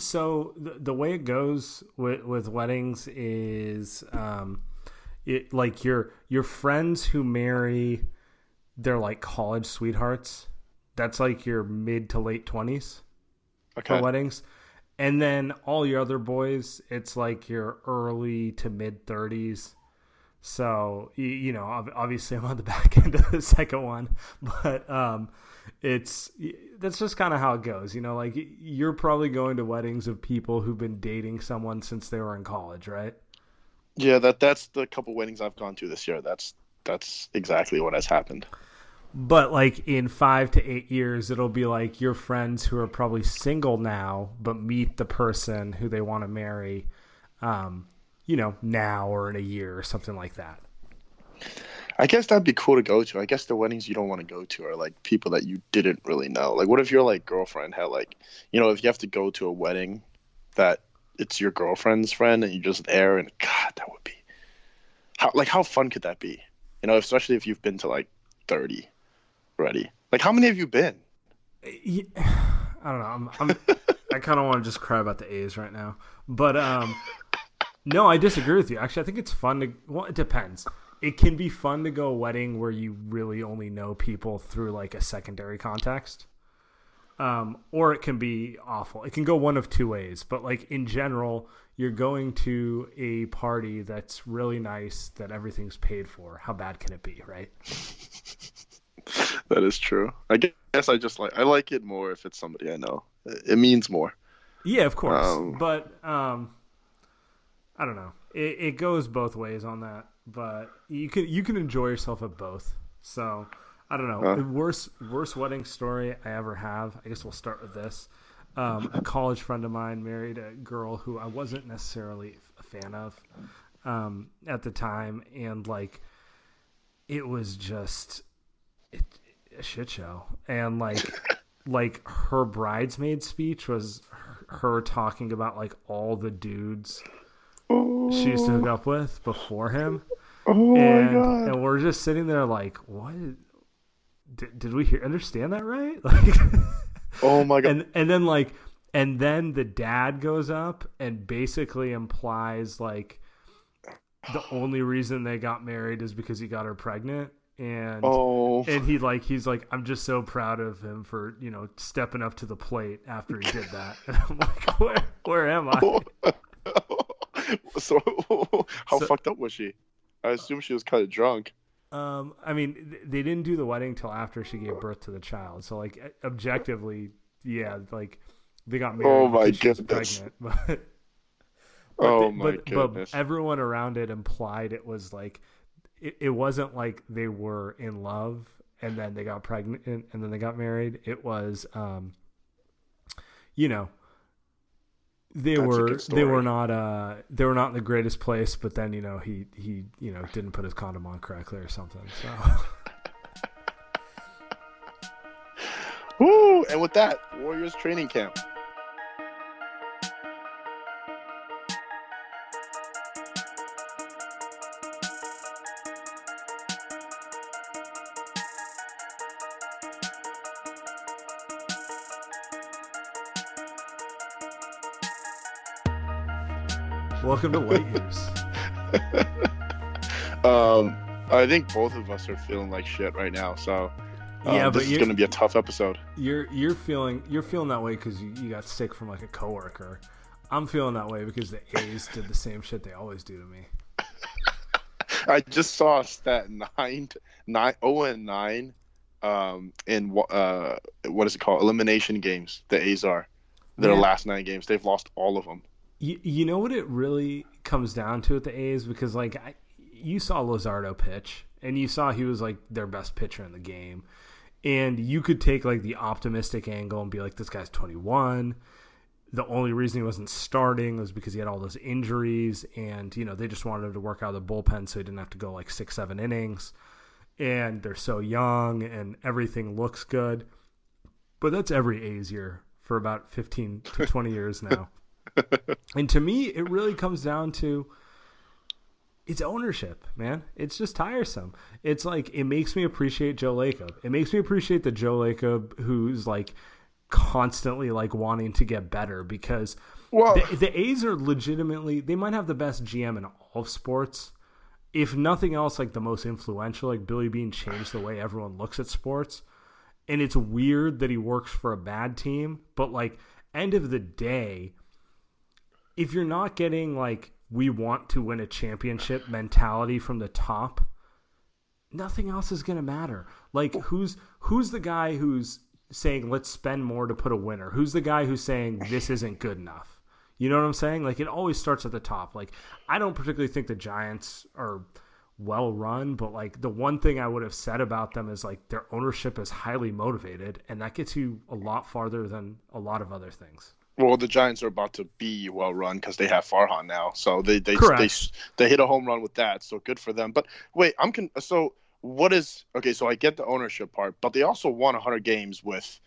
So the, the way it goes with, with weddings is um, it like your your friends who marry they're like college sweethearts. That's like your mid to late twenties Okay. for weddings, and then all your other boys, it's like your early to mid thirties. So you, you know, obviously I'm on the back end of the second one, but um, it's that's just kind of how it goes. You know, like you're probably going to weddings of people who've been dating someone since they were in college, right? Yeah, that that's the couple weddings I've gone to this year. That's that's exactly what has happened. But like in five to eight years, it'll be like your friends who are probably single now, but meet the person who they want to marry, um, you know, now or in a year or something like that. I guess that'd be cool to go to. I guess the weddings you don't want to go to are like people that you didn't really know. Like, what if your like girlfriend had like, you know, if you have to go to a wedding that it's your girlfriend's friend and you're just there and God, that would be how like how fun could that be? You know, especially if you've been to like thirty already. Like, how many have you been? I don't know. I'm, I'm I kind of want to just cry about the A's right now, but um, no, I disagree with you. Actually, I think it's fun to. Well, it depends. It can be fun to go a wedding where you really only know people through like a secondary context, um, or it can be awful. It can go one of two ways. But like in general, you're going to a party that's really nice, that everything's paid for. How bad can it be, right? That is true. I guess I just like I like it more if it's somebody I know. It means more. Yeah, of course. Um, but um, I don't know. It, it goes both ways on that, but you can you can enjoy yourself at both. So I don't know. Huh. The worst worst wedding story I ever have. I guess we'll start with this. Um, a college friend of mine married a girl who I wasn't necessarily a fan of um, at the time, and like it was just it, a shit show. And like like her bridesmaid speech was her, her talking about like all the dudes she used to hook oh. up with before him. Oh and, my god. and we're just sitting there like, what? Did, did we hear, understand that right? Like, Oh my god. and and then like, and then the dad goes up and basically implies like the only reason they got married is because he got her pregnant, and oh. and he like he's like I'm just so proud of him for you know stepping up to the plate after he did that. And I'm like, where where am I? so how So- fucked up was she? I assume she was kind of drunk. Um, I mean, they didn't do the wedding till after she gave birth to the child. So like objectively, yeah, like they got married. Oh my goodness. pregnant, but. But Oh they- my but, goodness. But everyone around it implied it was like, it, it wasn't like they were in love and then they got pregnant and, and then they got married. It was, um, you know, they That's were they were not uh they were not in the greatest place. But then you know he he you know didn't put his condom on correctly or something. So Woo! And with that, Warriors training camp. Welcome to Light Years. Um, I think both of us are feeling like shit right now. So um, Yeah, but this is going to be a tough episode. You're you're feeling you're feeling that way because you, you got sick from like a coworker. I'm feeling that way because the A's did the same shit they always do to me. I just saw a stat nine, nine, oh and nine, um, in uh, what is it called? Elimination games. The A's are their Yeah. last nine games. They've lost all of them. You, you know what it really comes down to at the A's because like I, you saw Luzardo pitch and you saw he was like their best pitcher in the game, and you could take like the optimistic angle and be like, this guy's 21. The only reason he wasn't starting was because he had all those injuries, and you know they just wanted him to work out of the bullpen so he didn't have to go like six, seven innings. And they're so young, and everything looks good. But that's every A's year for about 15 to 20 years now. And to me, it really comes down to it's ownership, man. It's just tiresome. It's like it makes me appreciate Joe Lacob. It makes me appreciate the Joe Lacob who's like constantly like wanting to get better because Well- the, the A's are legitimately they might have the best GM in all of sports. If nothing else, like the most influential, like Billy Beane changed the way everyone looks at sports. And it's weird that he works for a bad team, but like end of the day, if you're not getting like we want to win a championship mentality from the top, nothing else is going to matter. Like who's who's the guy who's saying let's spend more to put a winner? Who's the guy who's saying this isn't good enough? You know what I'm saying? Like it always starts at the top. Like I don't particularly think the Giants are well run, but like the one thing I would have said about them is like their ownership is highly motivated and that gets you a lot farther than a lot of other things. Well, the Giants are about to be well run because they have Farhan now, so they they, they they hit a home run with that. So good for them. But wait, I'm con- so what is okay? So I get the ownership part, but they also won 100 games with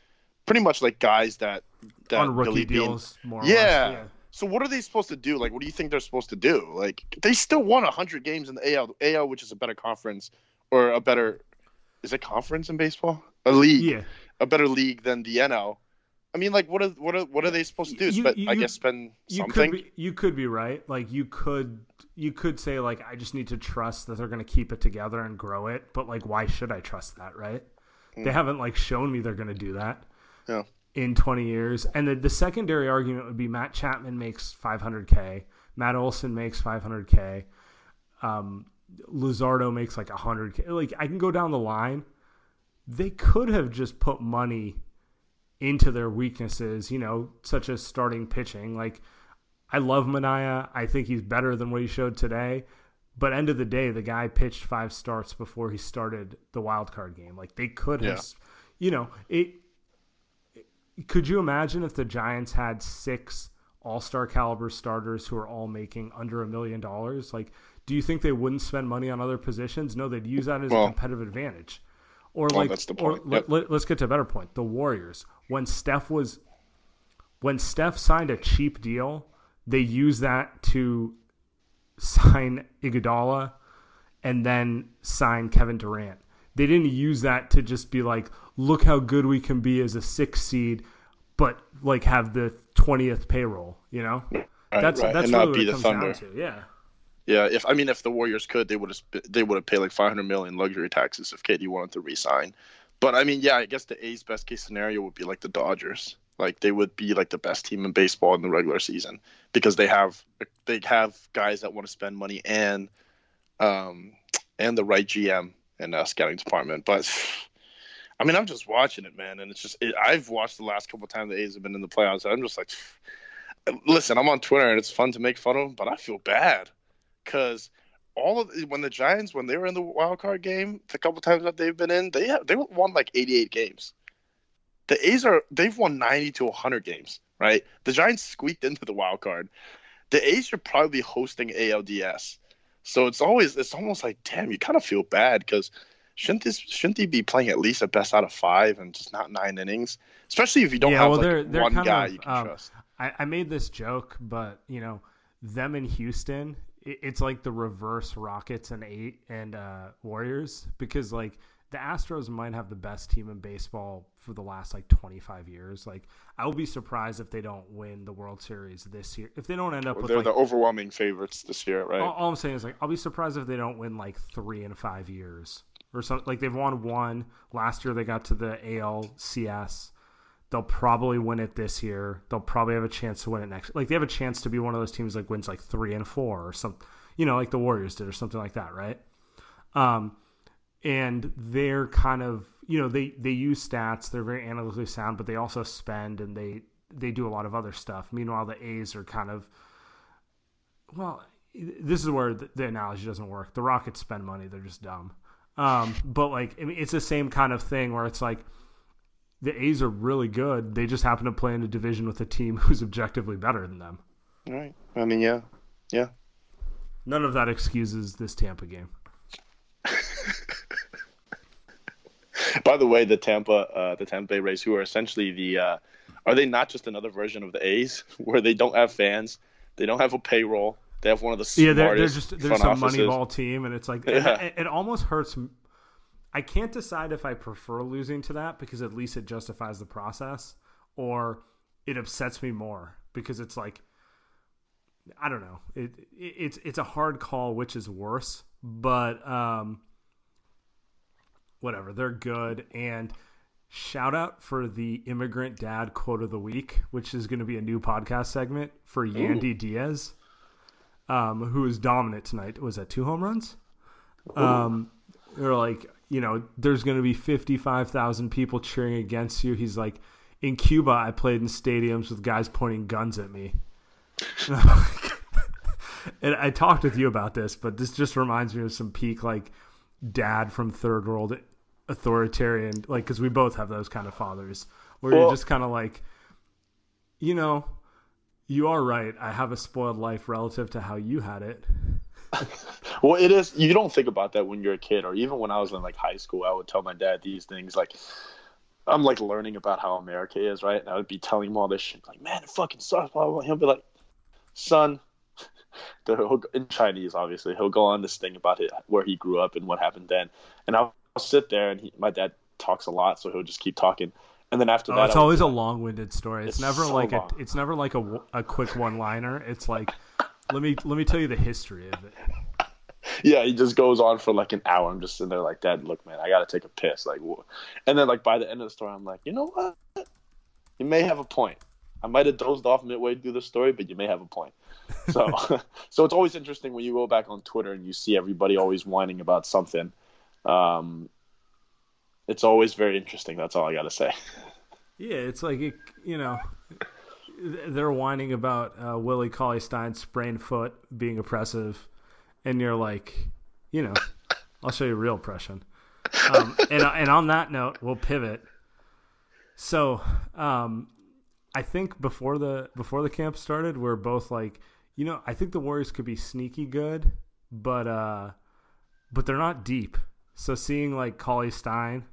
pretty much like guys that that On rookie Billy Beane- deals more or Yeah. less. So what are they supposed to do? Like, what do you think they're supposed to do? Like, they still won 100 games in the AL, AL, which is a better conference or a better, is it conference in baseball? A league, Yeah. a better league than the NL. I mean, like, what are what are what are they supposed to do? You- Spe- you- I guess spend you something. could be you could be right like you could you could say like i just need to trust that they're going to keep it together and grow it but like why should i trust that right they haven't like shown me they're going to do that Yeah. in 20 years and the, the secondary argument would be matt chapman makes 500k matt olson makes 500k um luzardo makes like 100k like i can go down the line they could have just put money into their weaknesses, you know, such as starting pitching. Like, I love Manaea. I think he's better than what he showed today. But end of the day, the guy pitched five starts before he started the wild card game. Like they could have, Yeah. you know, it. Could you imagine if the Giants had six All Star caliber starters who are all making under a million dollars? Like, do you think they wouldn't spend money on other positions? No, they'd use that as a competitive advantage. Or Well, like, that's the point. let, Yep. let, let's get to a better point. The Warriors, when Steph was, when Steph signed a cheap deal, they used that to sign Iguodala and then sign Kevin Durant. They didn't use that to just be like, look how good we can be as a six seed, but like have the twentieth payroll. You know, Right, that's right, that's and really what it comes Thunder. down to. Yeah. Yeah, if I mean, if the Warriors could, they would have they would have paid like 500 million luxury taxes if KD wanted to resign. But I mean, yeah, I guess the A's best case scenario would be like the Dodgers. Like they would be like the best team in baseball in the regular season because they have they have guys that want to spend money and um and the right GM and uh, scouting department. But I mean, I'm just watching it, man, and it's just it, I've watched the last couple times the A's have been in the playoffs. I'm just like, listen, I'm on Twitter and it's fun to make fun of them, but I feel bad because all of when the Giants when they were in the wild card game, the couple times that they've been in, they have, they won like 88 games. The A's are they've won 90 to 100 games, right? The Giants squeaked into the wild card. The A's are probably hosting ALDS, so it's always it's almost like damn, you kind of feel bad because shouldn't this shouldn't they be playing at least a best out of five and just not nine innings, especially if you don't Yeah, have well, like they're- they're one guy of, you can um, trust. I, I made this joke, but you know, them in Houston, it's like the reverse Rockets and eight and uh, Warriors because like the Astros might have the best team in baseball for the last like 25 years. Like I will be surprised if they don't win the World Series this year. If they don't end up with They're like the overwhelming favorites this year, right? all, all I'm saying is like I'll be surprised if they don't win like 3 in 5 years or something. Like they've won one last year they got to the ALCS. They'll probably win it this year. They'll probably have a chance to win it next. Like they have a chance to be one of those teams like wins like 3 and 4 or something, you know, like the Warriors did or something like that, right? Um and they're kind of you know they they use stats they're very analytically sound but they also spend and they they do a lot of other stuff meanwhile the a's are kind of well this is where the, the analogy doesn't work the rockets spend money they're just dumb um, but like I mean, it's the same kind of thing where it's like the a's are really good they just happen to play in a division with a team who's objectively better than them Right. I mean, yeah, yeah. none of that excuses this tampa game By the way, the Tampa, uh, the Tampa Bay Rays, who are essentially the, uh, are they not just another version of the A's, where they don't have fans, they don't have a payroll, they have one of the smartest Yeah, they're, they're just they're just offices. moneyball team, and it's like Yeah. it, it almost hurts. I can't decide if I prefer losing to that because at least it justifies the process, or it upsets me more because it's like I don't know. It, it it's it's a hard call which is worse, but um, whatever. They're good and. Shout out for the immigrant dad quote of the week, which is going to be a new podcast segment for Yandy Diaz um, who was dominant tonight. Was that two home runs? Um, they're like, you know, there's going to be 55,000 people cheering against you. He's like, in Cuba, I played in stadiums with guys pointing guns at me. and I talked with you about this, but this just reminds me of some peak, like, dad from third world authoritarian, like, because we both have those kind of fathers where you're just kind of like, you know, you are right. I have a spoiled life relative to how you had it. Well, it is. You don't think about that when you're a kid, or even when I was in like high school. I would tell my dad these things, like I'm like learning about how America is, right? And I would be telling him all this shit, like, "Man, it fucking sucks." Blah, blah. He'll be like, "Son," in Chinese, obviously, he'll go on this thing about it, where he grew up and what happened then. And I'll, I'll sit there, and he, my dad talks a lot, so he'll just keep talking. And then after Oh, that, it's always a like, long-winded story. It's, It's never so like long. a. It's never like a, a quick one-liner. It's like, let me let me tell you the history of it. yeah, he just goes on for like an hour. I'm just sitting there like, Dad, look, man, I gotta take a piss. Like, wha-" and then like by the end of the story, I'm like, you know what? You may have a point. I might have dozed off midway through the story, but you may have a point. So, so it's always interesting when you go back on Twitter and you see everybody always whining about something. Um, it's always very interesting. That's all I gotta say. Yeah, it's like it, you know, they're whining about uh, Willie Cauley Stein's sprained foot being oppressive, and you're like, you know, I'll show you real oppression. Um, and and on that note, we'll pivot. So, um, I think before the before the camp started, we're both like, you know, I think the Warriors could be sneaky good, but uh, but they're not deep. So seeing like Cauley Stein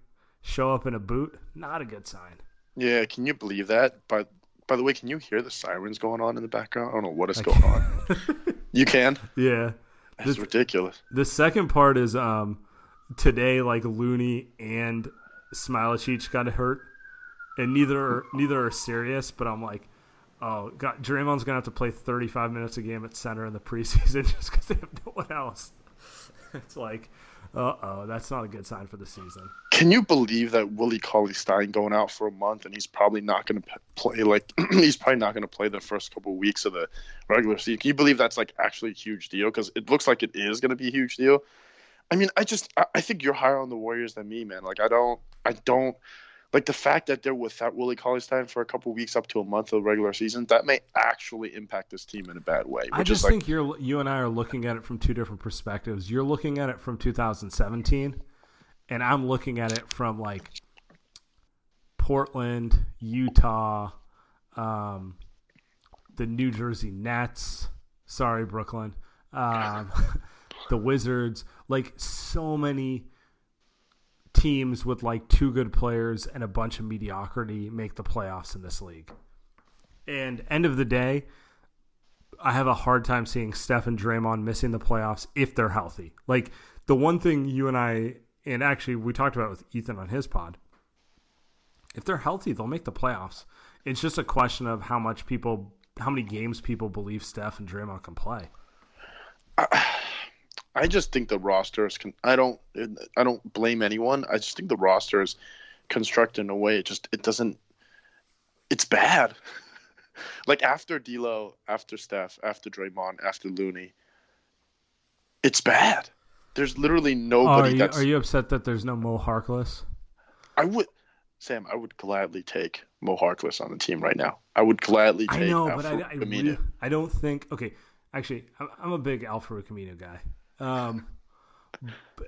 show up in a boot, not a good sign. Yeah, can you believe that? By by the way, can you hear the sirens going on in the background? I don't know what is going on. you can. Yeah. It's ridiculous. The second part is um today like Looney and Smailagic got hurt, and neither are, neither are serious. But I'm like, oh god, Draymond's gonna have to play 35 minutes a game at center in the preseason just because they have no one else. It's like, uh oh, that's not a good sign for the season. Can you believe that Willie Cauley Stein going out for a month and he's probably not going to play? Like he's probably not going to play the first couple weeks of the regular season. Can you believe that's like actually a huge deal? Because it looks like it is going to be a huge deal. I mean, I just I, I think you're higher on the Warriors than me, man. Like I don't I don't like the fact that they're without Willie Cauley Stein for a couple weeks up to a month of regular season. That may actually impact this team in a bad way. I just like, think you're you and I are looking at it from two different perspectives. You're looking at it from 2017, and I'm looking at it from like Portland, Utah, um, the New Jersey Nets. Sorry, Brooklyn. Um, the Wizards. Like so many teams with like two good players and a bunch of mediocrity make the playoffs in this league. And end of the day, I have a hard time seeing Steph and Draymond missing the playoffs if they're healthy. Like the one thing you and I and actually we talked about with Ethan on his pod. If they're healthy, they'll make the playoffs. It's just a question of how much people, how many games people believe Steph and Draymond can play. I just think the rosters can. I don't. I don't blame anyone. I just think the roster is constructed in a way it just it doesn't. It's bad. like after D'Lo, after Steph, after Draymond, after Looney, it's bad. There's literally oh, nobody. are, you, are you upset that there's no Mo Harkless? I would, Saam. I would gladly take Mo Harkless on the team right now. I would gladly take. I know, but I, I, really, I don't think. Okay, actually, I'm, I'm a big Alfonzo McKinnie guy. Um,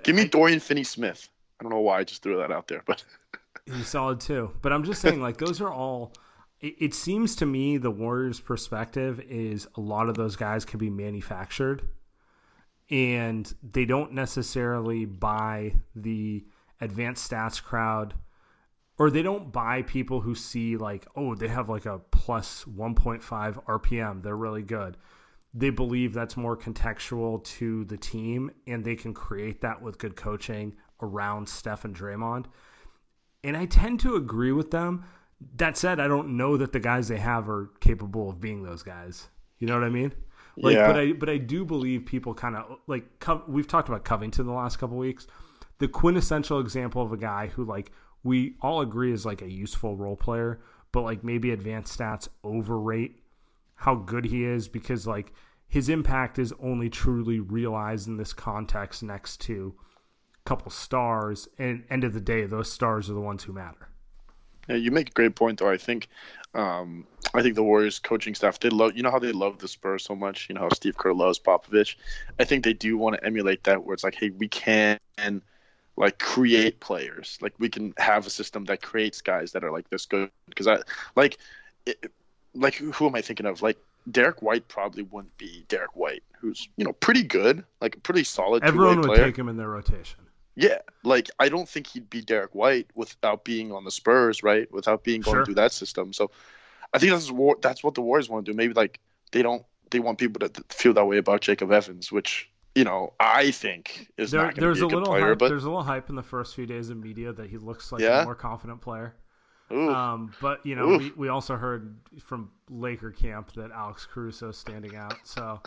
Give me Dorian Finney-Smith. I don't know why I just threw that out there, but He's solid too. But I'm just saying, like, those are all. It, it seems to me the Warriors' perspective is a lot of those guys can be manufactured, and they don't necessarily buy the advanced stats crowd, or they don't buy people who see like, oh, they have like a plus 1.5 RPM. They're really good. They believe that's more contextual to the team, and they can create that with good coaching around Steph and Draymond and I tend to agree with them. That said, I don't know that the guys they have are capable of being those guys. You know what I mean? Like, Yeah. but I but I do believe people kind of like we've talked about Covington the last couple weeks. The quintessential example of a guy who like we all agree is like a useful role player, but like maybe advanced stats overrate how good he is because like his impact is only truly realized in this context next to a couple stars and end of the day those stars are the ones who matter Yeah, you make a great point, though. I think, um, I think the Warriors coaching staff they love. You know how they love the Spurs so much. You know how Steve Kerr loves Popovich. I think they do want to emulate that, where it's like, hey, we can like create players. Like we can have a system that creates guys that are like this good. Because I like, it, like who am I thinking of? Like Derrick White probably wouldn't be Derrick White, who's you know pretty good, like a pretty solid everyone would player. take him in their rotation Yeah, like I don't think he'd be Derrick White without being on the Spurs, right? Without being going Sure. through that system. So I think that's war- that's what the Warriors want to do. Maybe like they don't they want people to feel that way about Jacob Evans, which you know I think is there, not going there's to a be a good little player. hype, But there's a little hype in the first few days of media that he looks like Yeah? a more confident player um, but you know we, we also heard from Laker camp that Alex Caruso is standing out. So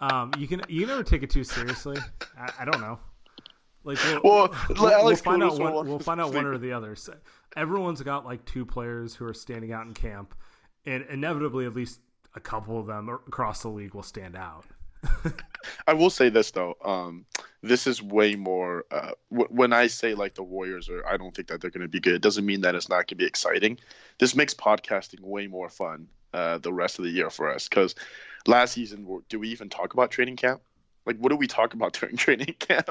um, you can you never take it too seriously. I, I don't know. Like we'll, Well, we'll, we'll find out one, we'll find out one or the other. So everyone's got like two players who are standing out in camp and inevitably at least a couple of them across the league will stand out I will say this though. Um, this is way more. Uh, w- when I say like the Warriors are, I don't think that they're going to be good. It doesn't mean that it's not going to be exciting. This makes podcasting way more fun uh, the rest of the year for us. Because last season, do we even talk about training camp? Like, what do we talk about during training camp?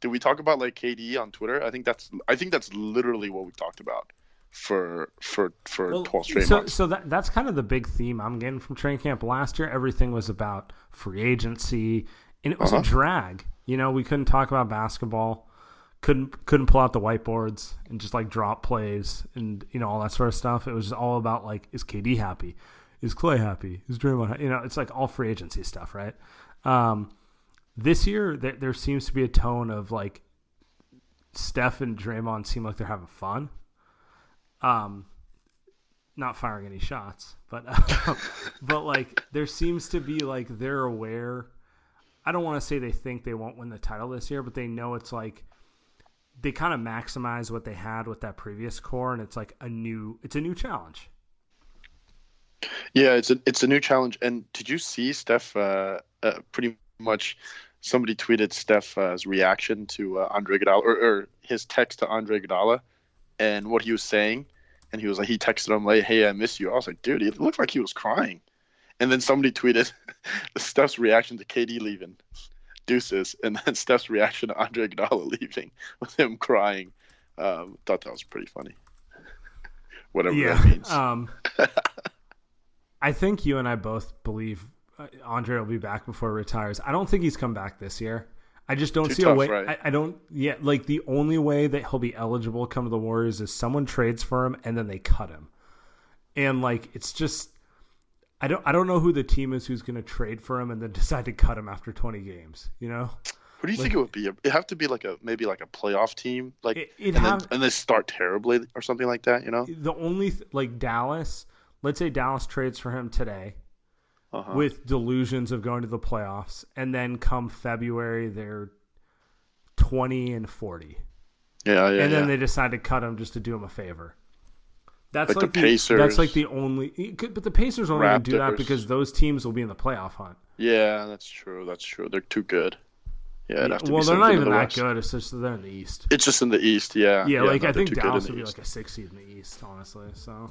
Do we talk about like KD on Twitter? I think that's. I think that's literally what we talked about for for for Well, twelve straight so, months. so that that's kind of the big theme I'm getting from training camp. Last year, everything was about free agency, and it was Uh-huh. a drag. You know, we couldn't talk about basketball, couldn't couldn't pull out the whiteboards and just like drop plays and you know all that sort of stuff. It was just all about like, is KD happy? Is Clay happy? Is Draymond? happy? You know, it's like all free agency stuff, right? Um, this year, there, there seems to be a tone of like Steph and Draymond seem like they're having fun. Um, not firing any shots, but but like there seems to be like they're aware. I don't want to say they think they won't win the title this year, but they know it's like they kind of maximize what they had with that previous core, and it's like a new it's a new challenge. Yeah, it's a it's a new challenge. And did you see Steph? Uh, uh, pretty much, somebody tweeted Steph's reaction to uh, Andre Iguodala or, or his text to Andre Iguodala, and what he was saying. And he was like, he texted him like, "Hey, I miss you." I was like, "Dude, it looked like he was crying." And then somebody tweeted Steph's reaction to KD leaving, deuces, and then Steph's reaction to Andre Iguodala leaving with him crying. Um, thought that was pretty funny. Whatever that means. Um, I think you and I both believe uh, Andre will be back before he retires. I don't think he's come back this year. I just don't Too see a way. right? I, I don't. Yeah, like the only way that he'll be eligible to come to the Warriors is someone trades for him and then they cut him. And like it's just, I don't. I don't know who the team is who's going to trade for him and then decide to cut him after twenty games. You know. What do you think it would be? It have to be like a maybe like a playoff team, like It- and, have- then, and they start terribly or something like that. You know? the only th- like Dallas. Let's say Dallas trades for him today, Uh-huh. with delusions of going to the playoffs, and then come February they're twenty and forty, Yeah, yeah, and then yeah. they decide to cut him just to do him a favor. That's Like the like, the, Pacers. That's like the only. But the Pacers only do that because those teams will be in the playoff hunt. yeah, that's true. That's true. They're too good. Yeah, it'd have to well, they're not even the that West. good. It's just they're in the East. It's just in the East. Yeah. Yeah, like no, I think Dallas would the be East. like a six seed in the East, honestly. So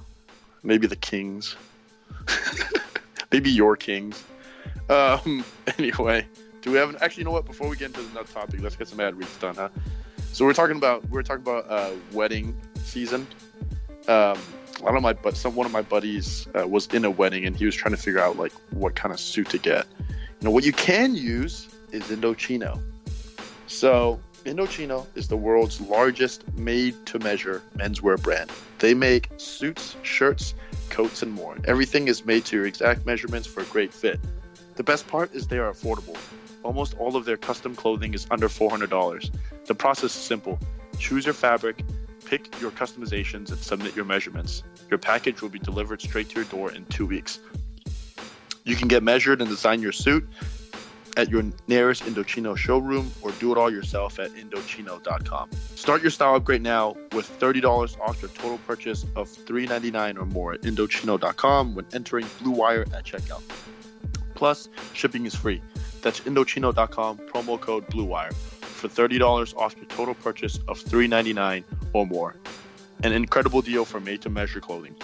Maybe the Kings. Maybe your Kings. Um. Anyway, do we have an, actually? You know what? Before we get into another topic, let's get some ad reads done, huh? So we're talking about we're talking about uh, wedding season. Um, one of my but some one of my buddies uh, was in a wedding and he was trying to figure out like what kind of suit to get. You know what you can use is Indochino. So Indochino is the world's largest made-to-measure menswear brand. They make suits, shirts, coats, and more. Everything is made to your exact measurements for a great fit. The best part is they are affordable. Almost all of their custom clothing is under $400. The process is simple. Choose your fabric, pick your customizations, and submit your measurements. Your package will be delivered straight to your door in two weeks. You can get measured and design your suit at your nearest Indochino showroom or do it all yourself at Indochino.com. Start your style upgrade now with $30 off your total purchase of $3.99 or more at Indochino.com when entering Blue Wire at checkout. Plus, shipping is free. That's Indochino.com, promo code BLUEWIRE for $30 off your total purchase of $3.99 or more. An incredible deal for made to measure clothing.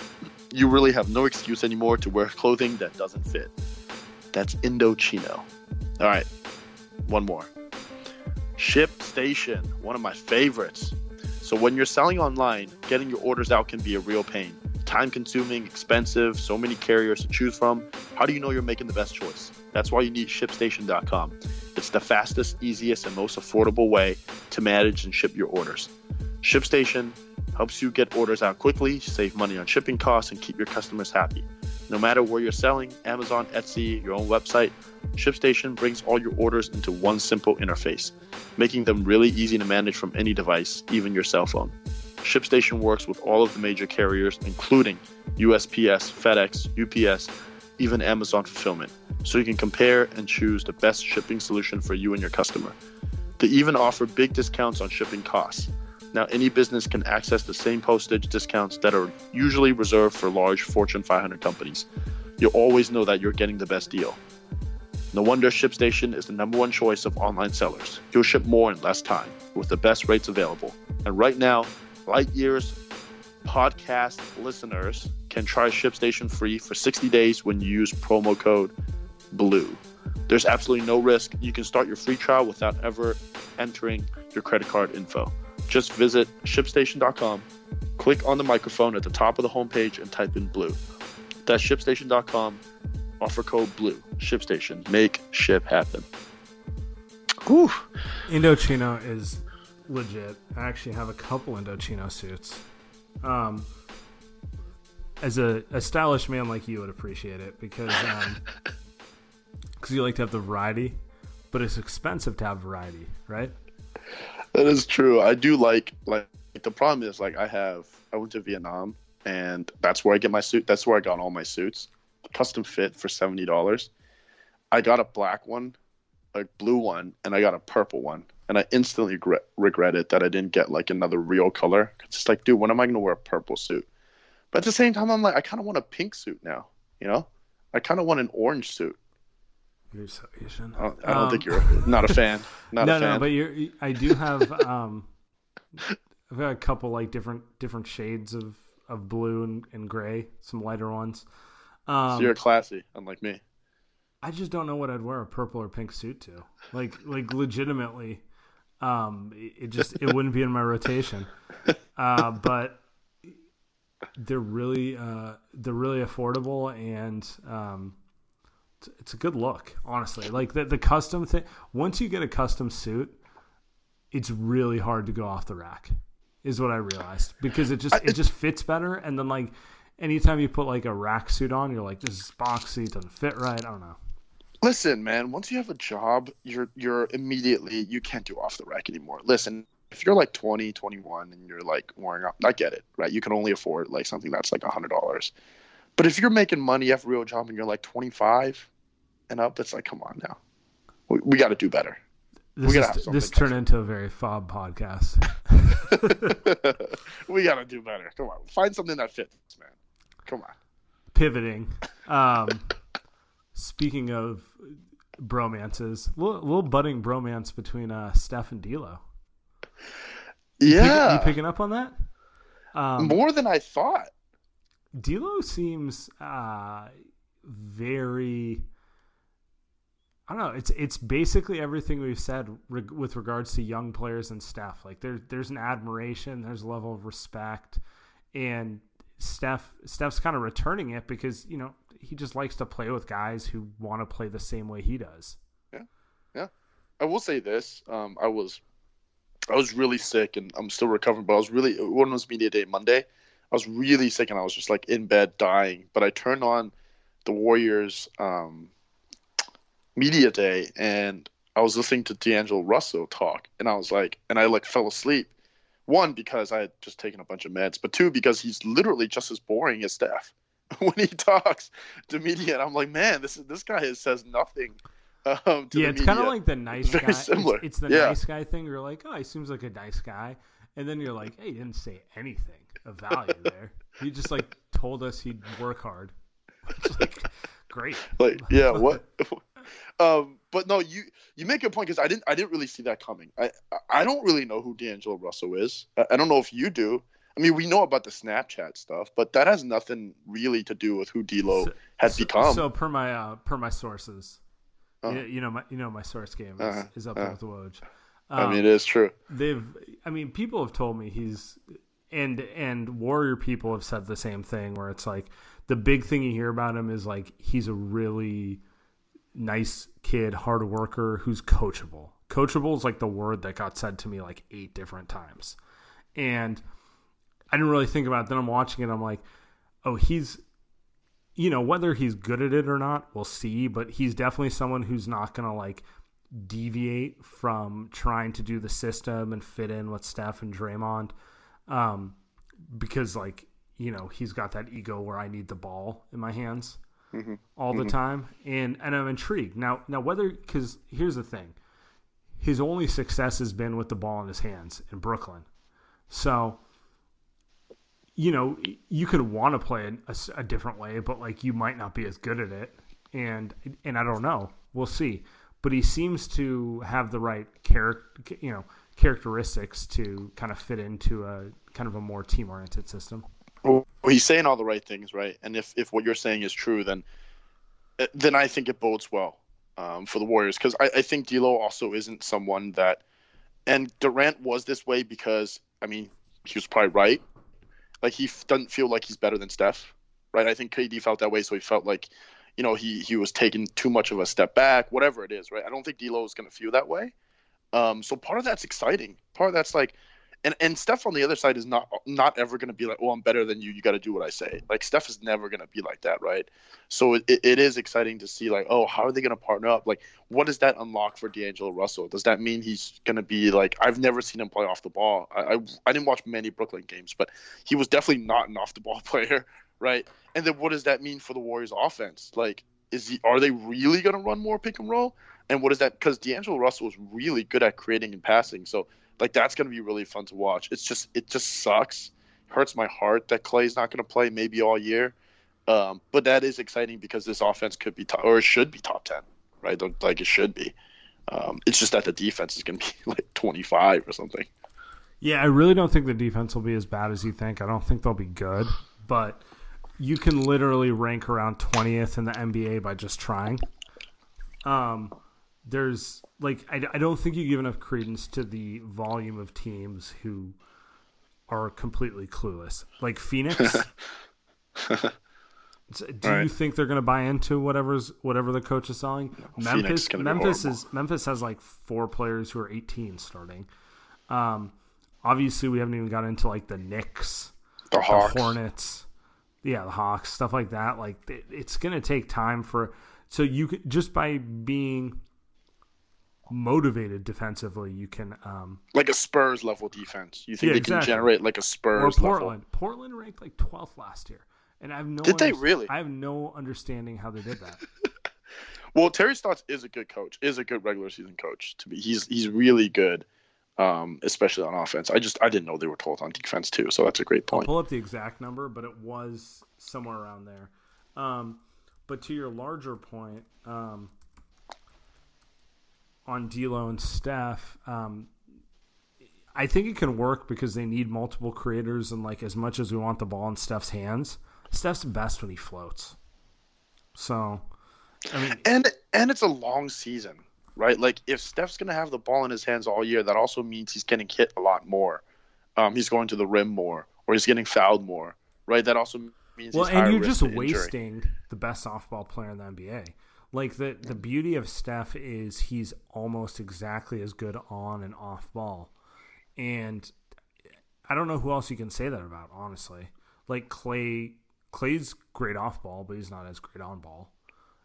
You really have no excuse anymore to wear clothing that doesn't fit. That's Indochino. All right, one more. ShipStation, one of my favorites. So when you're selling online, getting your orders out can be a real pain. Time consuming, expensive, so many carriers to choose from. How do you know you're making the best choice? That's why you need ShipStation.com. It's the fastest, easiest, and most affordable way to manage and ship your orders. ShipStation helps you get orders out quickly, save money on shipping costs, and keep your customers happy. No matter where you're selling, Amazon, Etsy, your own website, ShipStation brings all your orders into one simple interface, making them really easy to manage from any device, even your cell phone. ShipStation works with all of the major carriers, including USPS, FedEx, UPS, even Amazon Fulfillment, so you can compare and choose the best shipping solution for you and your customer. They even offer big discounts on shipping costs. Now, any business can access the same postage discounts that are usually reserved for large Fortune 500 companies. You'll always know that you're getting the best deal. No wonder ShipStation is the number one choice of online sellers. You'll ship more in less time with the best rates available. And right now, Light Years podcast listeners can try ShipStation free for 60 days when you use promo code BLUE. There's absolutely no risk. You can start your free trial without ever entering your credit card info. Just visit shipstation.com, click on the microphone at the top of the homepage, and type in blue. That's shipstation.com, offer code blue. ShipStation. Make ship happen. Whew. Indochino is legit. I actually have a couple Indochino suits. Um, as a, a stylish man like you would appreciate it because um, cause you like to have the variety, but it's expensive to have variety, right? That is true. I do like like the problem is like I have I went to Vietnam and that's where I get my suit. That's where I got all my suits, custom fit for seventy dollars. I got a black one, a blue one, and I got a purple one. And I instantly regret, regretted that I didn't get like another real color. It's just like, dude, when am I gonna wear a purple suit? But at the same time, I'm like, I kind of want a pink suit now. You know, I kind of want an orange suit. You're so Asian. I don't, I don't Um, think you're not a fan. Not no, a fan. no, but you're. I do have. Um, I've got a couple like different different shades of of blue and, and gray, some lighter ones. Um, so you're classy, unlike me. I just don't know what I'd wear a purple or pink suit to. Like, like legitimately, um, it, it just it wouldn't be in my rotation. Uh, but they're really uh, they're really affordable and um, it's, it's a good look. Honestly, like the the custom thing. Once you get a custom suit, it's really hard to go off the rack. Is what I realized because it just it just fits better. And then like anytime you put like a rack suit on, you're like this is boxy, it doesn't fit right. I don't know. Listen, man, once you have a job, you're you're immediately you can't do off the rack anymore. Listen, if you're like 20, 21 and you're like wearing up, I get it, right? You can only afford like something that's like a hundred dollars. But if you're making money, you have a real job and you're like 25 and up, it's like, come on now. We, we got to do better. This, We gotta have is, this turned into a very fob podcast. we got to do better. Come on. Find something that fits, man. Come on. Pivoting. Um, speaking of bromances, little, little budding bromance between uh, Steph and D'Lo. Yeah. you picking up on that? Um, More than I thought. D'Lo seems uh, very. I don't know. It's it's basically everything we've said reg- with regards to young players and Steph. Like there's there's an admiration, there's a level of respect, and Steph Steph's kind of returning it because you know he just likes to play with guys who want to play the same way he does. Yeah, yeah. I will say this. Um, I was, I was really sick, and I'm still recovering. But I was really when was media day Monday. I was really sick, and I was just like in bed dying. But I turned on the Warriors um, media day, and I was listening to D'Angelo Russell talk, and I was like, and I like fell asleep. One because I had just taken a bunch of meds, but two because he's literally just as boring as Steph when he talks to media. And I'm like, man, this is this guy says nothing. Um, to yeah, it's kind of like the nice Very guy. It's- similar. It's, the Yeah. nice guy thing. You're like, oh, he seems like a nice guy, and then you're like, hey, he didn't say anything of value there. He just like told us he'd work hard. It's like, great. like yeah what um but no you you make a point because i didn't i didn't really see that coming i i don't really know who d'angelo russell is I, I don't know if you do i mean we know about the snapchat stuff but that has nothing really to do with who d'lo So- has so, become So per my uh, per my sources, Uh-huh. you, you know my you know my source game is, Uh-huh. is up there Uh-huh. with Woj. i Um, mean it is true they've i mean people have told me he's and and warrior people have said the same thing where it's like the big thing you hear about him is like he's a really nice kid hard worker who's coachable. Coachable is like the word that got said to me like eight different times. And i didn't really think about it. Then i'm watching it i'm like oh he's you know whether he's good at it or not we'll see. But he's definitely someone who's not gonna like deviate from trying to do the system and fit in with Steph and Draymond, um, because like you know he's got that ego where I need the ball in my hands Mm-hmm. all the mm-hmm. time, and and I'm intrigued now. Now whether because here's the thing, his only success has been with the ball in his hands in Brooklyn, so. You know, you could want to play a, a- a different way, but like you might not be as good at it, and and I don't know. We'll see but he seems to have the right character, you know, characteristics to kind of fit into a kind of a more team oriented system. Well, he's saying all the right things right and if if what you're saying is true then uh, then i think it bodes well um, for the warriors because I, I think D'Lo also isn't someone that and Durant was this way because I mean he was probably right. Like he f- doesn't feel like he's better than Steph, right? I think KD felt that way, so he felt like, you know, he he was taking too much of a step back, whatever it is, right? I don't think D'Lo is going to feel that way. Um, so part of that's exciting. Part of that's like, and and Steph on the other side is not not ever going to be like, oh, I'm better than you. You got to do what I say. Like Steph is never going to be like that, right? So it, it is exciting to see like, oh, how are they going to partner up? Like, what does that unlock for D'Angelo Russell? Does that mean he's going to be like? I've never seen him play off the ball. I, I I didn't watch many Brooklyn games, but he was definitely not an off the ball player, right? And then what does that mean for the Warriors offense? Like, is he are they really going to run more pick and roll? And what is that? Because D'Angelo Russell is really good at creating and passing, so like that's going to be really fun to watch. It's just it just sucks, hurts my heart that Clay's not going to play maybe all year. Um, but that is exciting because this offense could be top or should be top ten, right? Like it should be. Um, it's just that the defense is going to be like twenty five or something. Yeah, I really don't think the defense will be as bad as you think. I don't think they'll be good, but you can literally rank around 20th in the NBA by just trying. Um, there's like I, I don't think you give enough credence to the volume of teams who are completely clueless. Like Phoenix. Do you think they're going to buy into whatever's whatever the coach is selling? Memphis, is gonna be Memphis is Memphis has like four players who are 18 starting. Um, obviously, we haven't even got into like the Knicks, The Hawks. the Hornets, yeah, the Hawks, stuff like that. Like it, it's going to take time for So you can just by being motivated defensively, you can um, Like a Spurs level defense. You think Yeah, they exactly. can generate like a Spurs or Portland. level? Portland ranked like 12th last year, and I have no. Did they really? I have no understanding how they did that. Well, Terry Stotts is a good coach. Is a good regular season coach. To be, he's he's really good, um, especially on offense. I just I didn't know they were 12th on defense too. So that's a great I'll point. pull up the exact number, but it was somewhere around there. Um, but to your larger point, um, on D'Lo and Steph, um, I think it can work because they need multiple creators, and like as much as we want the ball in Steph's hands, Steph's best when he floats. So, I mean, And and it's a long season, right? Like if Steph's gonna have the ball in his hands all year, that also means he's getting hit a lot more. Um, he's going to the rim more, or he's getting fouled more, right? That also means well, and you're just injury. wasting the best softball player in the NBA. Like the the beauty of Steph is he's almost exactly as good on and off ball, and I don't know who else you can say that about. Honestly, like Klay, Klay's great off ball, but he's not as great on ball.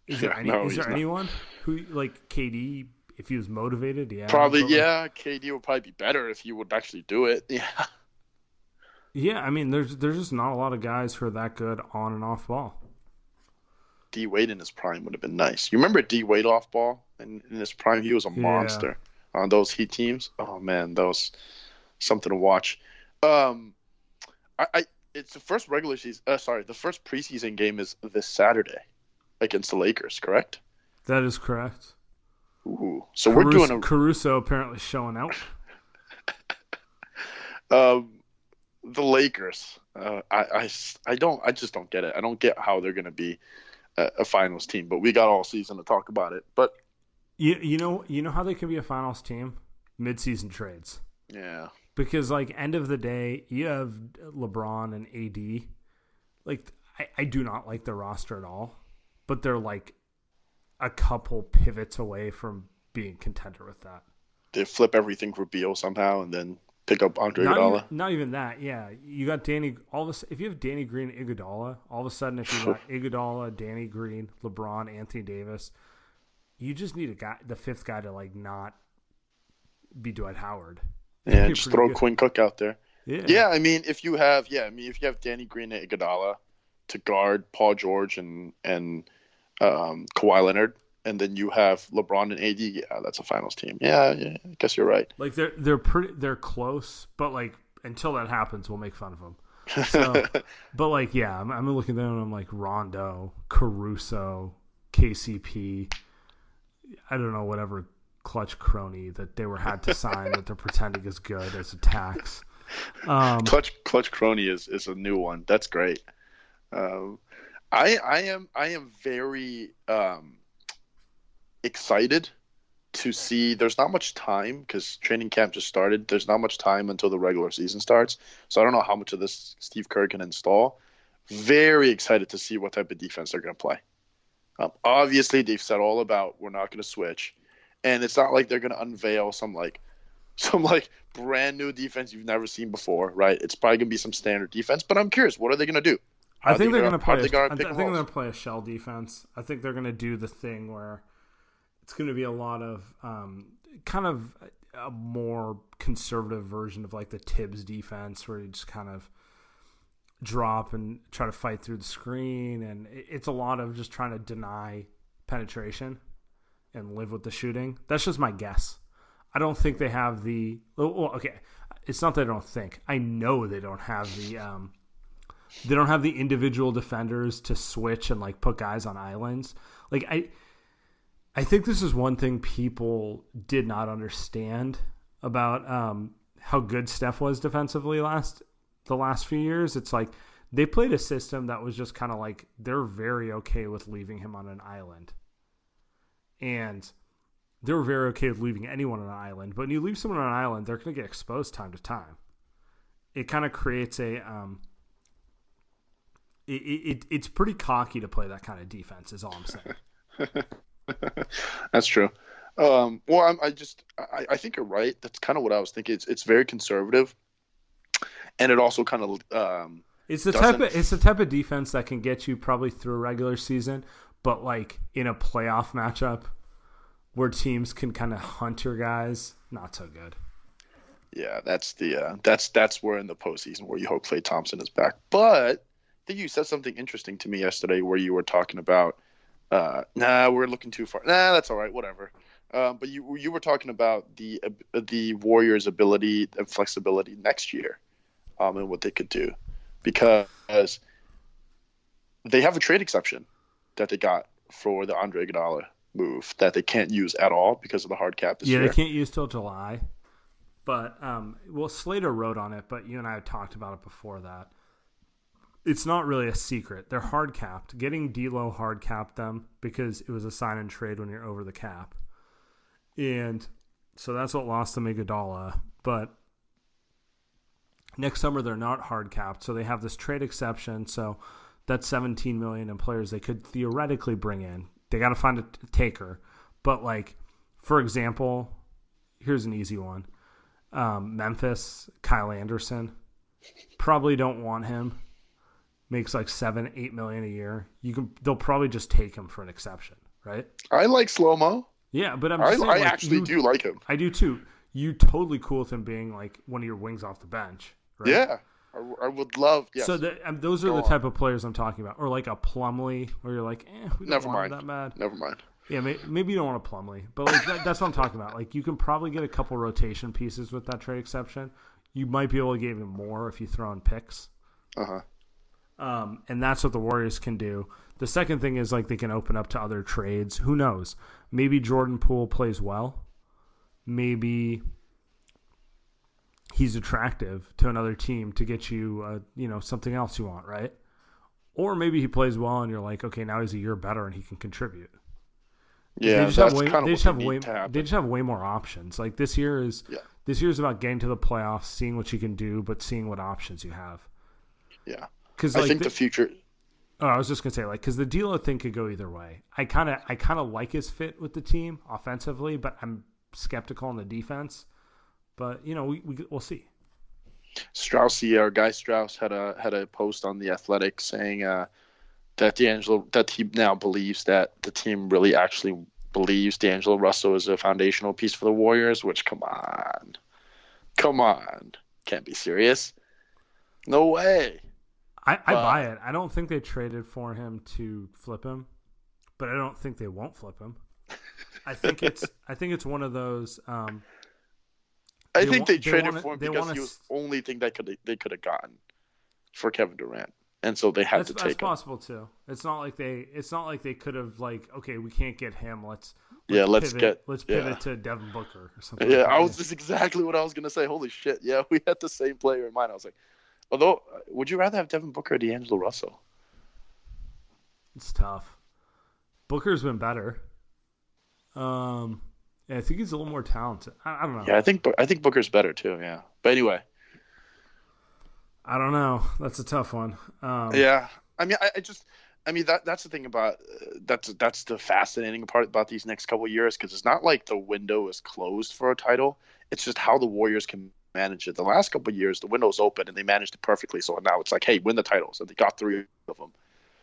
Is there Yeah, any? no, is there anyone who like KD? If he was motivated, yeah, Probably, but, like, yeah. KD would probably be better if he would actually do it. Yeah. yeah. I mean, there's there's just not a lot of guys who are that good on and off ball. D Wade in his prime would have been nice. You remember D Wade off ball in, in his prime? He was a Yeah. monster on those Heat teams. Oh man, that was something to watch. Um, I, I it's the first regular season. Uh, sorry, the first preseason game is this Saturday against the Lakers. Correct? That is correct. Ooh, so we're doing a Caruso apparently showing out. um, the Lakers. Uh, I, I I don't I just don't get it. I don't get how they're going to be a, finals team. But we got all season to talk about it. But You you know you know how they can be a finals team? Mid-season trades. yeah, Because like end of the day, you have LeBron and AD. Like I, I do not like the roster at all, but they're like a couple pivots away from being contender with that. they flip everything for Beal somehow, and then pick up Andre Not Iguodala. even, not even that. Yeah, you got Danny. All of a, if you have Danny Green, Iguodala, all of a sudden, if you got Iguodala, Danny Green, LeBron, Anthony Davis, you just need a guy, the fifth guy, to like not be Dwight Howard. Yeah, just throw good. Quinn Cook out there. Yeah, Yeah, I mean, if you have, yeah, I mean, if you have Danny Green and Iguodala to guard Paul George and and um, Kawhi Leonard, and then you have LeBron and AD, yeah, that's a finals team. Yeah, yeah, I guess you're right. like they're they're pretty, they're close, but like until that happens, we'll make fun of them. So, but like, yeah, I'm, I'm looking at them and I'm like Rondo, Caruso, KCP. I don't know whatever clutch crony that they were had to sign that they're pretending is good as a tax. Um, Clutch Clutch Crony is is a new one. That's great. Um, I I am I am very um, excited to see. There's not much time because training camp just started. There's not much time until the regular season starts. So I don't know how much of this Steve Kerr can install. Very excited to see what type of defense they're going to play. Um, obviously, they've said all about we're not going to switch, and it's not like they're going to unveil some like some like brand new defense you've never seen before, right? It's probably gonna be some standard defense, but I'm curious, what are they gonna do? I think they they're gonna- going to how play. they A, gonna I, th- I think they're going to play a shell defense. I think they're going to do the thing where it's going to be a lot of um, kind of a more conservative version of like the Thibs defense, where you just kind of drop and try to fight through the screen, and it's a lot of just trying to deny penetration and live with the shooting. That's just my guess. I don't think they have the. Well, well, okay, it's not that I don't think. I know they don't have the. Um, they don't have the individual defenders to switch and like put guys on islands. Like I, I think this is one thing people did not understand about um, how good Steph was defensively last the last few years. It's like they played a system that was just kind of like they're very okay with leaving him on an island, and they were very okay with leaving anyone on an island. But when you leave someone on an island, they're going to get exposed time to time. It kind of creates a um, it, it, it's pretty cocky to play that kind of defense. Is all I'm saying. That's true. Um, well, I'm, I just I, I think you're right. That's kind of what I was thinking. It's it's very conservative, and it also kind of um, It's the Doesn't- type of it's the type of defense that can get you probably through a regular season, but like in a playoff matchup where teams can kind of hunt your guys, not so good. Yeah, that's the uh, that's that's where in the postseason where you hope Klay Thompson is back. But I think you said something interesting to me yesterday where you were talking about, uh, nah, we're looking too far. Nah, that's all right, whatever. Um, but you you were talking about the uh, the Warriors' ability and flexibility next year, um, and what they could do, because they have a trade exception that they got for the Andre Iguodala move that they can't use at all because of the hard cap this yeah, year. they can't use till July. But um, well, Slater wrote on it, but you and I talked about it before that. It's not really a secret. They're hard capped. Getting D'Lo hard capped them because it was a sign and trade when you're over the cap, and so that's what lost them Iguodala. But next summer they're not hard capped, so they have this trade exception. So that's 17 million in players they could theoretically bring in. They got to find a taker, but like for example, here's an easy one um, Memphis, Kyle Anderson. Probably don't want him. Makes like seven, eight million a year. You can. They'll probably just take him for an exception, right? I like slow mo. Yeah, but I'm. I, saying, I like, actually you- do like him. I do too. You totally cool with him being like one of your wings off the bench, right? Yeah, I, I would love. Yes. So the, um, those are Go the on. type of players I'm talking about, or like a Plumlee, where you're like, eh, we don't Never want him mind. that bad. Never mind. Yeah, may, maybe you don't want a Plumlee, but like that, that's what I'm talking about. Like you can probably get a couple rotation pieces with that trade exception. You might be able to get even more if you throw in picks. Uh huh. Um, and that's what the Warriors can do. The second thing is like they can open up to other trades. Who knows? Maybe Jordan Poole plays well. Maybe he's attractive to another team to get you, uh, you know, something else you want, right? Or maybe he plays well and you're like, okay, now he's a year better and he can contribute. Yeah, they just have way, they just have way, need to happen. they just have way more options. Like this year is Yeah. this year is about getting to the playoffs, seeing what you can do, but seeing what options you have. yeah, Because I think the- the future. Oh, I was just gonna say, like, because the deal D'Lo thing could go either way. I kind of, I kind of like his fit with the team offensively, but I'm skeptical on the defense. But you know, we, we we'll see. Strauss, our guy Strauss had a had a post on the Athletic saying uh, that D'Angelo that he now believes that the team really actually believes D'Angelo Russell is a foundational piece for the Warriors. Which, come on, come on, can't be serious. No way. I, I buy it. I don't think they traded for him to flip him, but I don't think they won't flip him. I think it's, I think it's one of those. Um, I think they they traded wanna- for him they because he was the only thing that could they could have gotten for Kevin Durant, and so they had that's, to that's take him. possible too. It's not like they, it's not like they could have like, okay, we can't get him. Let's, Yeah, let's pivot, get- let's yeah. pivot to Devin Booker or something. Yeah, like that. I was just exactly what I was gonna say. Holy shit! Yeah, we had the same player in mind. I was like, although, would you rather have Devin Booker or D'Angelo Russell? It's tough. Booker's been better. Um, yeah, I think he's a little more talented. I, I don't know. Yeah, I think I think Booker's better too. Yeah, but anyway, I don't know. That's a tough one. Um, yeah. I mean, I, I just, I mean that that's the thing about uh, that's that's the fascinating part about these next couple of years because it's not like the window is closed for a title. It's just how the Warriors can manage it. The last couple of years, the window's open and they managed it perfectly. So now it's like, hey, win the titles, and they got three of them.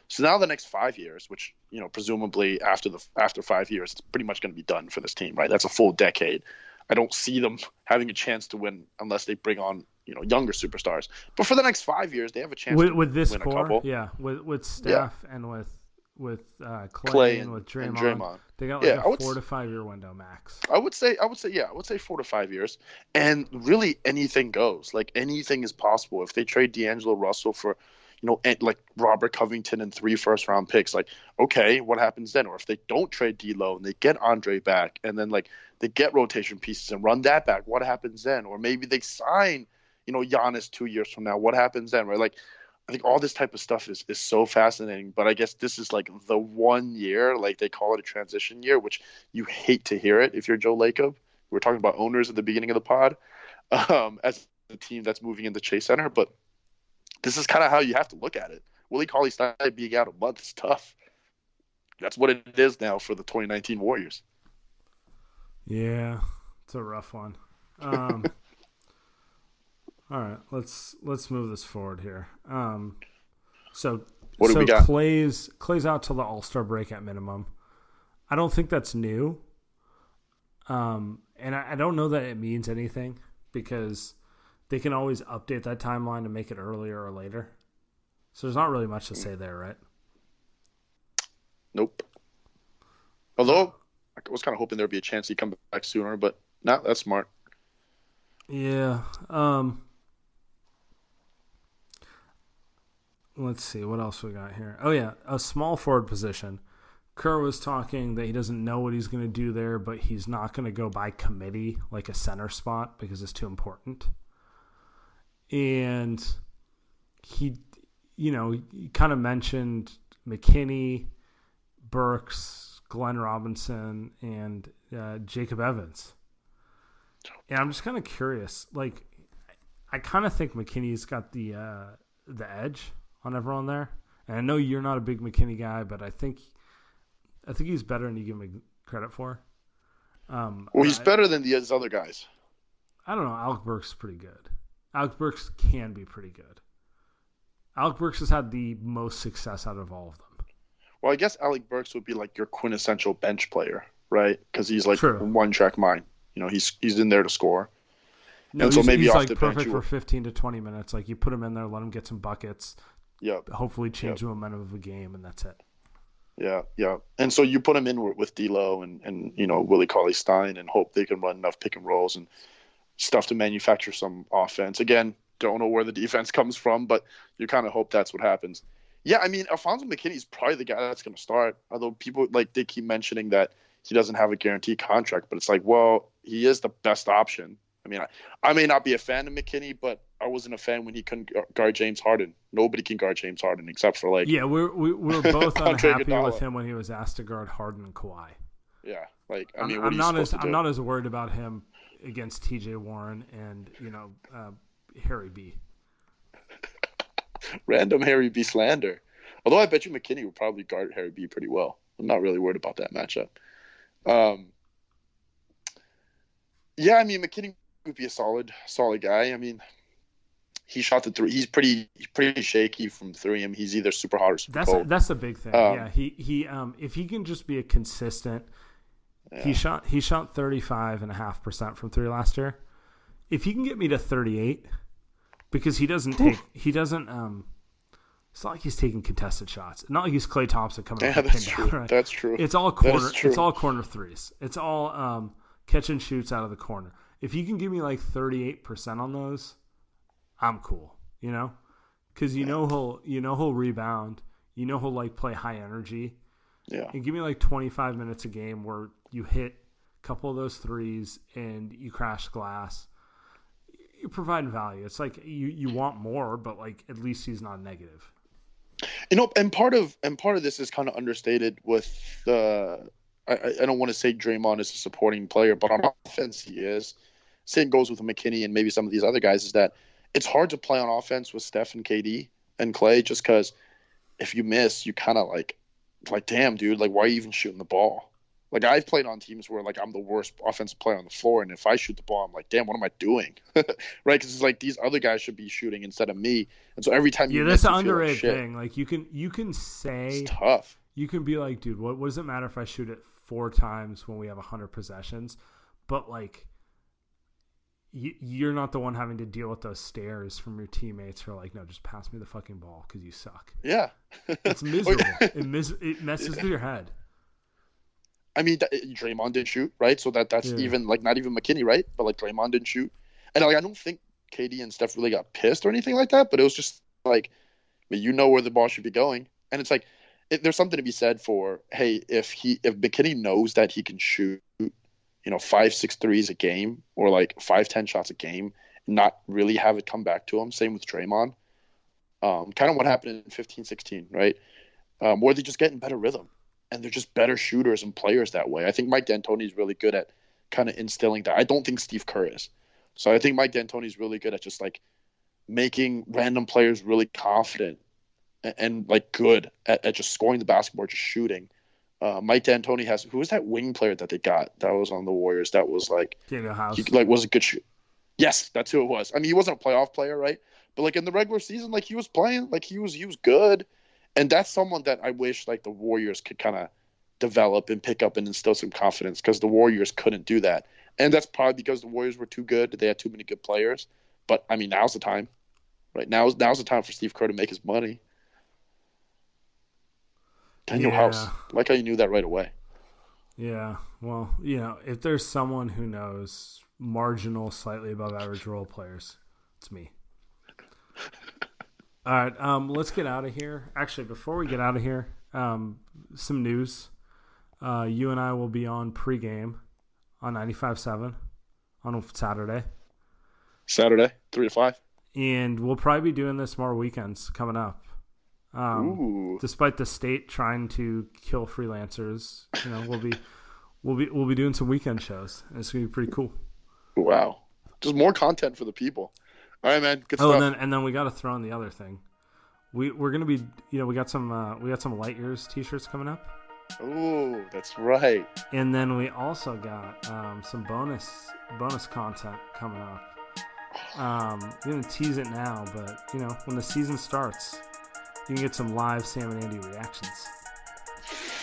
So now the next five years, which you know, presumably after the after five years, it's pretty much going to be done for this team, right? That's a full decade. I don't see them having a chance to win unless they bring on you know younger superstars. But for the next five years, they have a chance with, with this core, couple. yeah, with with Steph and with with uh, Klay, Klay and with Draymond, and Draymond. they got like Yeah, I four s- to five year window max. I would say, I would say, yeah, I would say four to five years, and really anything goes. Like anything is possible if they trade D'Angelo Russell for, you know, and like Robert Covington and three first round picks. Like, okay, what happens then? Or if they don't trade D'Lo and they get Andre back, and then like they get rotation pieces and run that back, what happens then? Or maybe they sign, you know, Giannis two years from now, what happens then? Right, like. I think all this type of stuff is, is so fascinating, but I guess this is like the one year, like they call it a transition year, which you hate to hear it if you're Joe Lacob. We are talking about owners at the beginning of the pod um, as the team that's moving into Chase Center, but this is kind of how you have to look at it. Willie Cauley Stein being out a month is tough. That's what it is now for the 2019 Warriors. Yeah, it's a rough one. Um, all right, let's let's move this forward here. Um, so What do so we got? Klay's Klay's out till the All Star break at minimum. I don't think that's new. Um, and I, I don't know that it means anything because they can always update that timeline to make it earlier or later. So there's not really much to say there, right? Nope. Although I was kind of hoping there'd be a chance he'd come back sooner, but no, that's smart. Yeah. Um Let's see what else we got here. Oh yeah, a small forward position. Kerr was talking that he doesn't know what he's going to do there, but he's not going to go by committee like a center spot because it's too important. And he, you know, he kind of mentioned McKinnie, Burks, Glenn Robinson, and uh, Jacob Evans. And I'm just kind of curious. Like, I kind of think McKinnie's got the uh, the edge on everyone there. And I know you're not a big McKinnie guy, but I think I think he's better than you give him credit for. Um, Well, he's I, better than these other guys. I don't know. Alec Burks is pretty good. Alec Burks can be pretty good. Alec Burks has had the most success out of all of them. Well, I guess Alec Burks would be like your quintessential bench player, right? Because he's like True. one track mind. You know, he's he's in there to score. No, And so maybe he's off like the perfect you for 15 to 20 minutes. Like you put him in there, let him get some buckets, Yep. hopefully change the momentum of a game, and that's it. Yeah, yeah. And so you put him in with, with D'Lo and and you know Willie Cauley Stein and hope they can run enough pick and rolls and stuff to manufacture some offense. Again, don't know where the defense comes from, but you kind of hope that's what happens. Yeah, I mean Alfonzo McKinnie is probably the guy that's going to start. Although people like they keep mentioning that he doesn't have a guaranteed contract, but it's like, well, he is the best option. I mean, I, I may not be a fan of McKinnie, but I wasn't a fan when he couldn't guard James Harden. Nobody can guard James Harden except for like, Yeah, we're we, we're both unhappy with him when he was asked to guard Harden and Kawhi. yeah, like I I'm, mean, what I'm not as? I'm not as worried about him against T.J. Warren and you know uh, Harry B. random Harry B slander. Although I bet you McKinnie would probably guard Harry B pretty well. I'm not really worried about that matchup. Um, yeah, I mean McKinnie would be a solid, solid guy. I mean, he shot the three. He's pretty, pretty shaky from three. I mean, he's either super hot or super That's cold. that's the big thing. Um, yeah, he he um if he can just be a consistent. He shot he shot 35 and a half percent from three last year. If he can get me to 38 because he doesn't take he doesn't um it's not like he's taking contested shots. Not like he's Klay Thompson coming Yeah, that's true. down, right? That's true. It's all corner. It's all corner threes. It's all um, catch and shoots out of the corner. If you can give me like thirty eight percent on those, I'm cool. You know, because you know he'll you know he'll rebound. You know he'll like play high energy. yeah, And give me like twenty five minutes a game where you hit a couple of those threes and you crash glass. You're providing value. It's like you you want more, but like at least he's not negative. you know, and part of and part of this is kind of understated with the. I, I- I don't want to say Draymond is a supporting player, but on offense he is. Same goes with McKinnie and maybe some of these other guys. Is that it's hard to play on offense with Steph and KD and Klay just because if you miss, you kind of like, like damn, dude, like why are you even shooting the ball? Like I've played on teams where like I'm the worst offensive player on the floor, and if I shoot the ball, I'm like, damn, what am I doing? right? Because it's like these other guys should be shooting instead of me, and so every time you Yeah, miss, that's an feel like underrated thing. Like you can you can say It's tough. you can be like, dude, what, what does it matter if I shoot it four times when we have 100 possessions? But, like, you're not the one having to deal with those stares from your teammates who are like, no, just pass me the fucking ball because you suck. Yeah. It's miserable. it, mis- it messes with your head. I mean, Draymond didn't shoot, right? So that that's Yeah. even like not even McKinnie, right? But like Draymond didn't shoot, and like I don't think KD and Steph really got pissed or anything like that. But it was just like, but you know where the ball should be going, and it's like it, there's something to be said for hey, if he if McKinnie knows that he can shoot, you know, five six threes a game or like five ten shots a game, not really have it come back to him. Same with Draymond. Um, kind of what happened in 15, 16, right? Um, where they just get in better rhythm and they're just better shooters and players that way. I think Mike D'Antoni is really good at kind of instilling that. I don't think Steve Kerr is. So I think Mike D'Antoni is really good at just like making random players really confident and, and like good at, at just scoring the basketball, just shooting. Uh, Mike D'Antoni has who was that wing player that they got that was on the Warriors that was like Danuel House. he like was a good shoot. Yes, that's who it was. I mean, he wasn't a playoff player, right? But like in the regular season, like he was playing, like he was he was good, and that's someone that I wish like the Warriors could kind of develop and pick up and instill some confidence because the Warriors couldn't do that. And that's probably because the Warriors were too good. They had too many good players. But I mean, now's the time, right? Now's now's the time for Steve Kerr to make his money. Daniel Yeah. House, I like how you knew that right away. Yeah. Well, you know, if there's someone who knows marginal, slightly above average role players, it's me. All right. Um, let's get out of here. Actually, before we get out of here, um, some news. Uh, you and I will be on pregame on 95.7 on Saturday. Saturday, three to five. And we'll probably be doing this more weekends coming up. Um, despite the state trying to kill freelancers, you know, we'll be we'll be we'll be doing some weekend shows. It's gonna be pretty cool. wow! Just more content for the people. All right, man. Good Oh, stuff. and then and then we got to throw in the other thing. We we're gonna be you know we got some uh, we got some Light Years t-shirts coming up, Ooh, that's right. and then we also got um, some bonus bonus content coming up. Um, we're gonna tease it now, but you know when the season starts, you can get some live Saam and Andy reactions.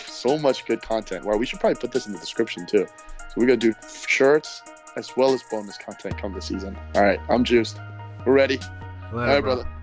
So much good content. Wow, we should probably put this in the description too. So we're gonna do shirts as well as bonus content come this season. All right, I'm juiced. We're ready. All right, brother. I'm